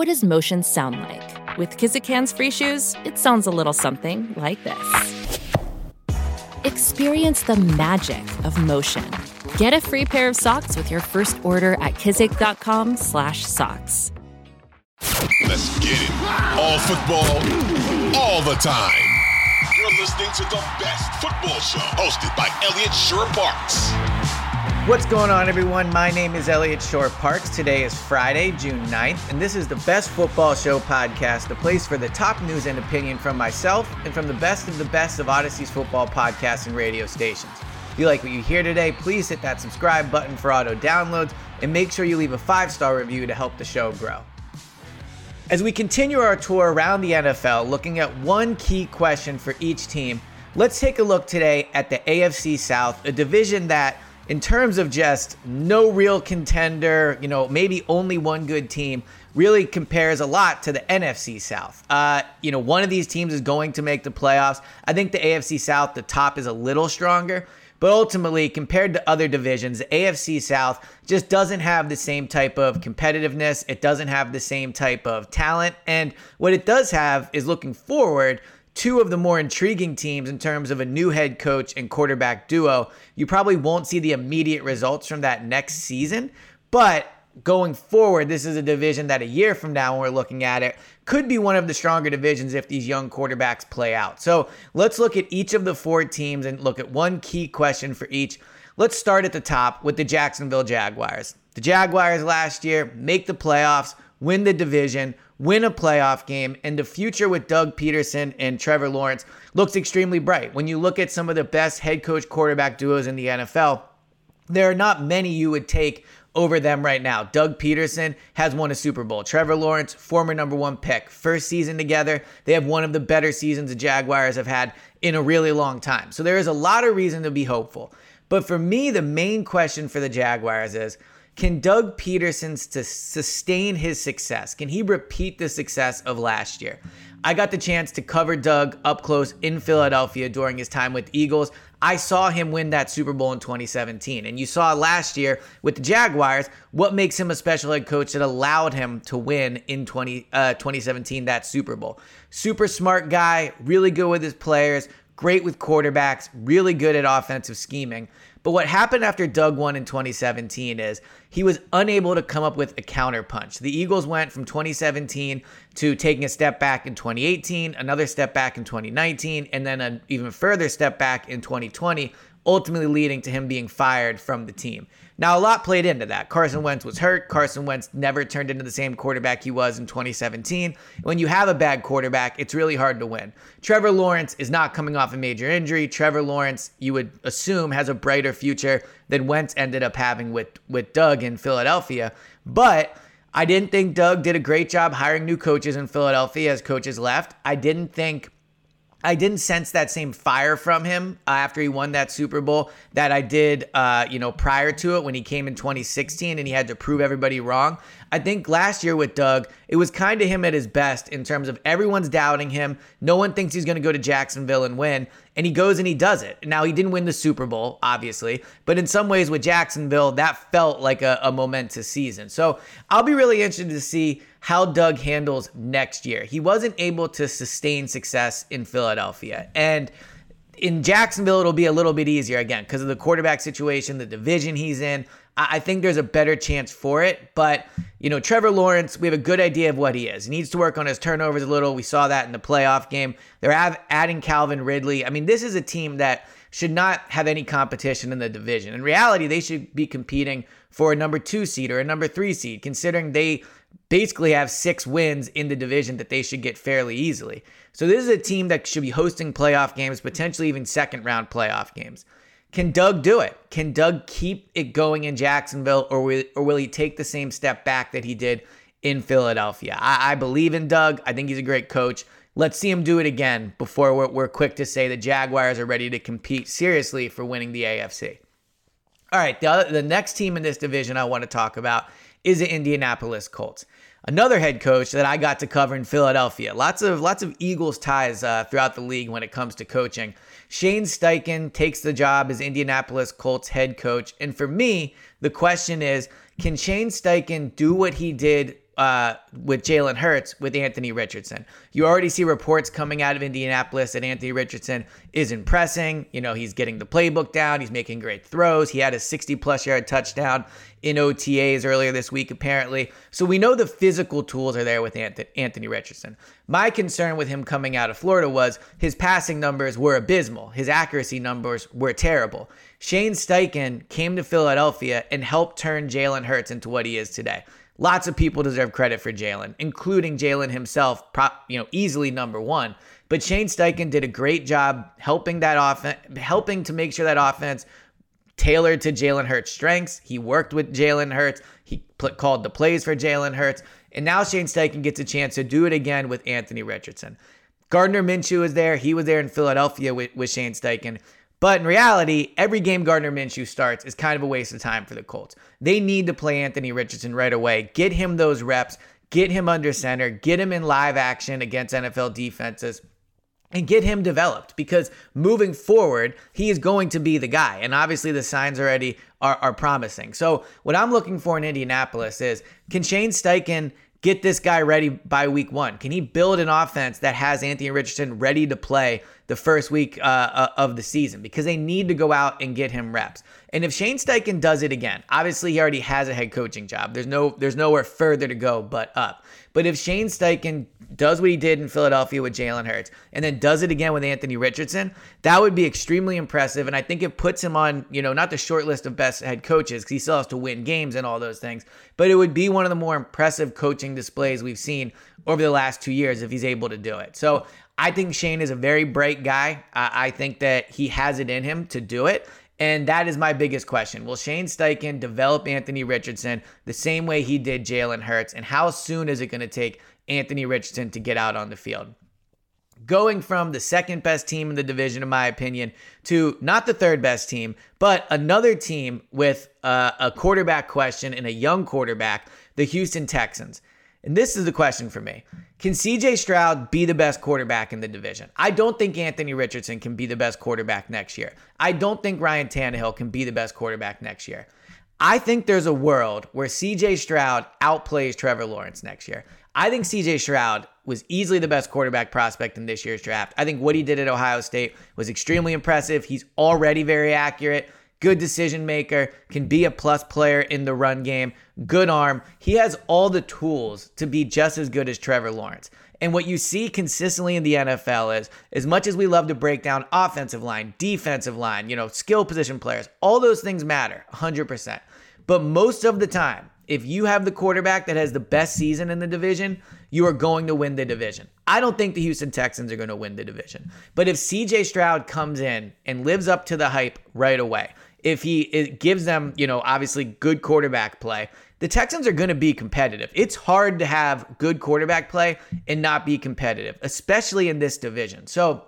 What does motion sound like? With Kizikans free shoes, it sounds a little something like this. Experience the magic of motion. Get a free pair of socks with your first order at kizik.com/socks. Let's get it. All football, all the time. You're listening to the best football show hosted by Eliot Shorr-Parks. What's going on, everyone? My name is Eliot Shorr-Parks. Today is Friday, June 9th, and this is the Best Football Show podcast, the place for the top news and opinion from myself and from the best of the best of Audacy's football podcasts and radio stations. If you like what you hear today, please hit that subscribe button for auto downloads and make sure you leave a five star review to help the show grow. As we continue our tour around the NFL, looking at one key question for each team, let's take a look today at the AFC South, a division that in terms of just no real contender, you know, maybe only one good team, really compares a lot to the NFC South. Uh, you know, one of these teams is going to make the playoffs. I think the AFC South, the top is a little stronger. But ultimately, compared to other divisions, the AFC South just doesn't have the same type of competitiveness. It doesn't have the same type of talent. And what it does have is looking forward, two of the more intriguing teams in terms of a new head coach and quarterback duo. You probably won't see the immediate results from that next season, but going forward, this is a division that a year from now, when we're looking at it, could be one of the stronger divisions if these young quarterbacks play out. So let's look at each of the four teams and look at one key question for each. Let's start at the top with the Jacksonville Jaguars. The Jaguars last year make the playoffs, win the division, win a playoff game, and the future with Doug Pederson and Trevor Lawrence looks extremely bright. When you look at some of the best head coach quarterback duos in the NFL, there are not many you would take over them right now. Doug Pederson has won a Super Bowl. Trevor Lawrence, former number one pick, first season together. They have one of the better seasons the Jaguars have had in a really long time. So there is a lot of reason to be hopeful. But for me, the main question for the Jaguars is can Doug Pederson sustain his success? Can he repeat the success of last year? I got the chance to cover Doug up close in Philadelphia during his time with Eagles. I saw him win that Super Bowl in 2017. And you saw last year with the Jaguars what makes him a special head coach that allowed him to win in 20, uh, 2017 that Super Bowl. Super smart guy, really good with his players, great with quarterbacks, really good at offensive scheming. But what happened after Doug won in 2017 is he was unable to come up with a counterpunch. The Eagles went from 2017 to taking a step back in 2018, another step back in 2019, and then an even further step back in 2020, ultimately leading to him being fired from the team. Now, a lot played into that. Carson Wentz was hurt. Carson Wentz never turned into the same quarterback he was in 2017. When you have a bad quarterback, it's really hard to win. Trevor Lawrence is not coming off a major injury. Trevor Lawrence, you would assume, has a brighter future than Wentz ended up having with, with Doug in Philadelphia. But I didn't think Doug did a great job hiring new coaches in Philadelphia as coaches left. I didn't think I didn't sense that same fire from him uh, after he won that Super Bowl that I did, uh, you know, prior to it when he came in 2016 and he had to prove everybody wrong. I think last year with Doug, it was kind of him at his best in terms of everyone's doubting him. No one thinks he's going to go to Jacksonville and win. And he goes and he does it. Now, he didn't win the Super Bowl, obviously, but in some ways with Jacksonville, that felt like a, a momentous season. So I'll be really interested to see how Doug handles next year. He wasn't able to sustain success in Philadelphia. And in Jacksonville, it'll be a little bit easier again because of the quarterback situation, the division he's in. I think there's a better chance for it. But, you know, Trevor Lawrence, we have a good idea of what he is. He needs to work on his turnovers a little. We saw that in the playoff game. They're adding Calvin Ridley. I mean, this is a team that should not have any competition in the division. In reality, they should be competing for a number two seed or a number three seed, considering they basically have six wins in the division that they should get fairly easily. So this is a team that should be hosting playoff games, potentially even second round playoff games. Can Doug do it? Can Doug keep it going in Jacksonville, or will, or will he take the same step back that he did in Philadelphia. I, I believe in Doug. I think he's a great coach. Let's see him do it again before we're, we're quick to say the Jaguars are ready to compete seriously for winning the AFC. All right, the, other, the next team in this division I want to talk about is the Indianapolis Colts. Another head coach that I got to cover in Philadelphia. Lots of lots of Eagles ties uh, throughout the league when it comes to coaching. Shane Steichen takes the job as Indianapolis Colts head coach, and for me, the question is, can Shane Steichen do what he did uh, with Jalen Hurts with Anthony Richardson. You already see reports coming out of Indianapolis that Anthony Richardson is impressing. You know, he's getting the playbook down, he's making great throws. He had a 60 plus yard touchdown in OTAs earlier this week, apparently. So we know the physical tools are there with Anthony Richardson. My concern with him coming out of Florida was his passing numbers were abysmal, his accuracy numbers were terrible. Shane Steichen came to Philadelphia and helped turn Jalen Hurts into what he is today. Lots of people deserve credit for Jalen, including Jalen himself, you know, easily number one. But Shane Steichen did a great job helping that offense, helping to make sure that offense tailored to Jalen Hurts' strengths. He worked with Jalen Hurts. He called the plays for Jalen Hurts. And now Shane Steichen gets a chance to do it again with Anthony Richardson. Gardner Minshew is there. He was there in Philadelphia with, with Shane Steichen. But in reality, every game Gardner Minshew starts is kind of a waste of time for the Colts. They need to play Anthony Richardson right away, get him those reps, get him under center, get him in live action against NFL defenses and get him developed because moving forward, he is going to be the guy. And obviously, the signs already are, are promising. So, what I'm looking for in Indianapolis is can Shane Steichen get this guy ready by week one? Can he build an offense that has Anthony Richardson ready to play the first week uh, uh, of the season? Because they need to go out and get him reps. And if Shane Steichen does it again, obviously he already has a head coaching job. There's no there's nowhere further to go but up. But if Shane Steichen does what he did in Philadelphia with Jalen Hurts, and then does it again with Anthony Richardson, that would be extremely impressive. And I think it puts him on, you know, not the short list of best head coaches because he still has to win games and all those things, but it would be one of the more impressive coaching displays we've seen over the last two years if he's able to do it. So I think Shane is a very bright guy. I think that he has it in him to do it. And that is my biggest question. Will Shane Steichen develop Anthony Richardson the same way he did Jalen Hurts? And how soon is it going to take Anthony Richardson to get out on the field? Going from the second best team in the division, in my opinion, to not the third best team, but another team with uh, a quarterback question and a young quarterback, the Houston Texans. And this is the question for me. Can CJ Stroud be the best quarterback in the division? I don't think Anthony Richardson can be the best quarterback next year. I don't think Ryan Tannehill can be the best quarterback next year. I think there's a world where CJ Stroud outplays Trevor Lawrence next year. I think CJ Stroud was easily the best quarterback prospect in this year's draft. I think what he did at Ohio State was extremely impressive. He's already very accurate good decision maker, can be a plus player in the run game, good arm. He has all the tools to be just as good as Trevor Lawrence. And what you see consistently in the NFL is as much as we love to break down offensive line, defensive line, you know, skill position players, all those things matter 100%. But most of the time, if you have the quarterback that has the best season in the division, you are going to win the division. I don't think the Houston Texans are going to win the division. But if CJ Stroud comes in and lives up to the hype right away, if he it gives them, you know, obviously good quarterback play, the Texans are going to be competitive. It's hard to have good quarterback play and not be competitive, especially in this division. So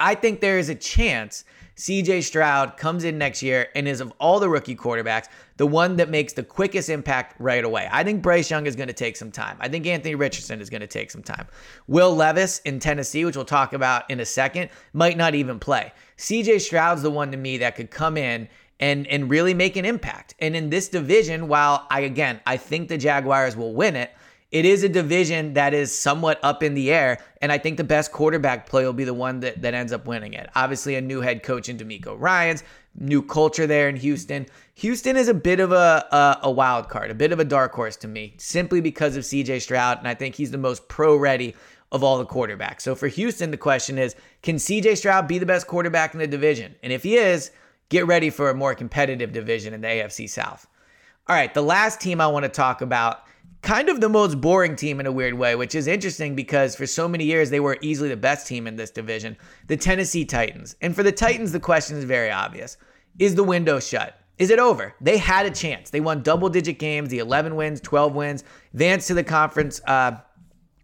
I think there is a chance CJ Stroud comes in next year and is of all the rookie quarterbacks, the one that makes the quickest impact right away. I think Bryce Young is going to take some time. I think Anthony Richardson is going to take some time. Will Levis in Tennessee, which we'll talk about in a second, might not even play. CJ Stroud's the one to me that could come in and and really make an impact. And in this division, while I again I think the Jaguars will win it, it is a division that is somewhat up in the air, and I think the best quarterback play will be the one that, that ends up winning it. Obviously, a new head coach in DeMeco Ryans, new culture there in Houston. Houston is a bit of a, a, a wild card, a bit of a dark horse to me, simply because of CJ Stroud, and I think he's the most pro ready of all the quarterbacks. So for Houston, the question is can CJ Stroud be the best quarterback in the division? And if he is, get ready for a more competitive division in the AFC South. All right, the last team I want to talk about, kind of the most boring team in a weird way, which is interesting because for so many years they were easily the best team in this division, the Tennessee Titans. And for the Titans, the question is very obvious Is the window shut? Is it over? They had a chance. They won double digit games, the 11 wins, 12 wins, advanced to the conference uh,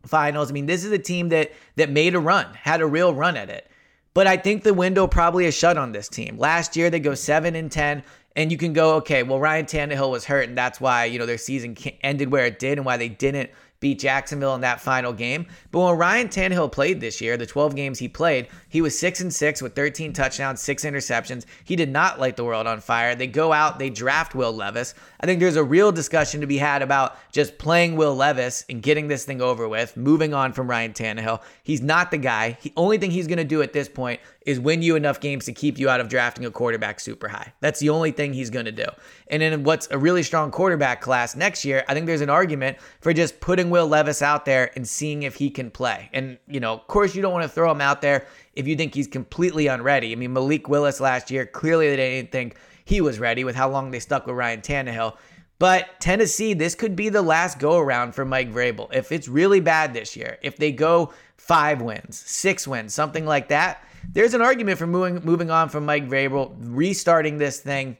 finals. I mean, this is a team that that made a run, had a real run at it. But I think the window probably is shut on this team. Last year they go seven and ten, and you can go, okay, well Ryan Tannehill was hurt, and that's why you know their season ended where it did, and why they didn't beat Jacksonville in that final game. But when Ryan Tannehill played this year, the 12 games he played, he was 6 and 6 with 13 touchdowns, 6 interceptions. He did not light the world on fire. They go out, they draft Will Levis. I think there's a real discussion to be had about just playing Will Levis and getting this thing over with, moving on from Ryan Tannehill. He's not the guy. The only thing he's going to do at this point is win you enough games to keep you out of drafting a quarterback super high. That's the only thing he's going to do. And in what's a really strong quarterback class next year, I think there's an argument for just putting Will Levis out there and seeing if he can play. And, you know, of course, you don't want to throw him out there if you think he's completely unready. I mean, Malik Willis last year, clearly they didn't think he was ready with how long they stuck with Ryan Tannehill. But Tennessee, this could be the last go around for Mike Vrabel. If it's really bad this year, if they go five wins, six wins, something like that, there's an argument for moving moving on from Mike Vrabel, restarting this thing,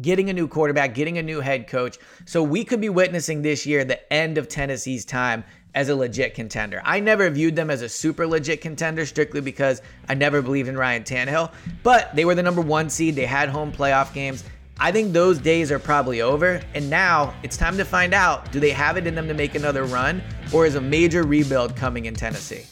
getting a new quarterback, getting a new head coach. So we could be witnessing this year the end of Tennessee's time as a legit contender. I never viewed them as a super legit contender strictly because I never believed in Ryan Tannehill, but they were the number one seed. They had home playoff games. I think those days are probably over, and now it's time to find out do they have it in them to make another run, or is a major rebuild coming in Tennessee?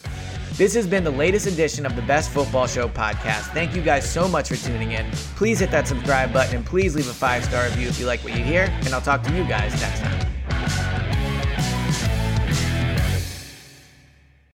This has been the latest edition of the Best Football Show podcast. Thank you guys so much for tuning in. Please hit that subscribe button and please leave a five star review if you like what you hear, and I'll talk to you guys next time.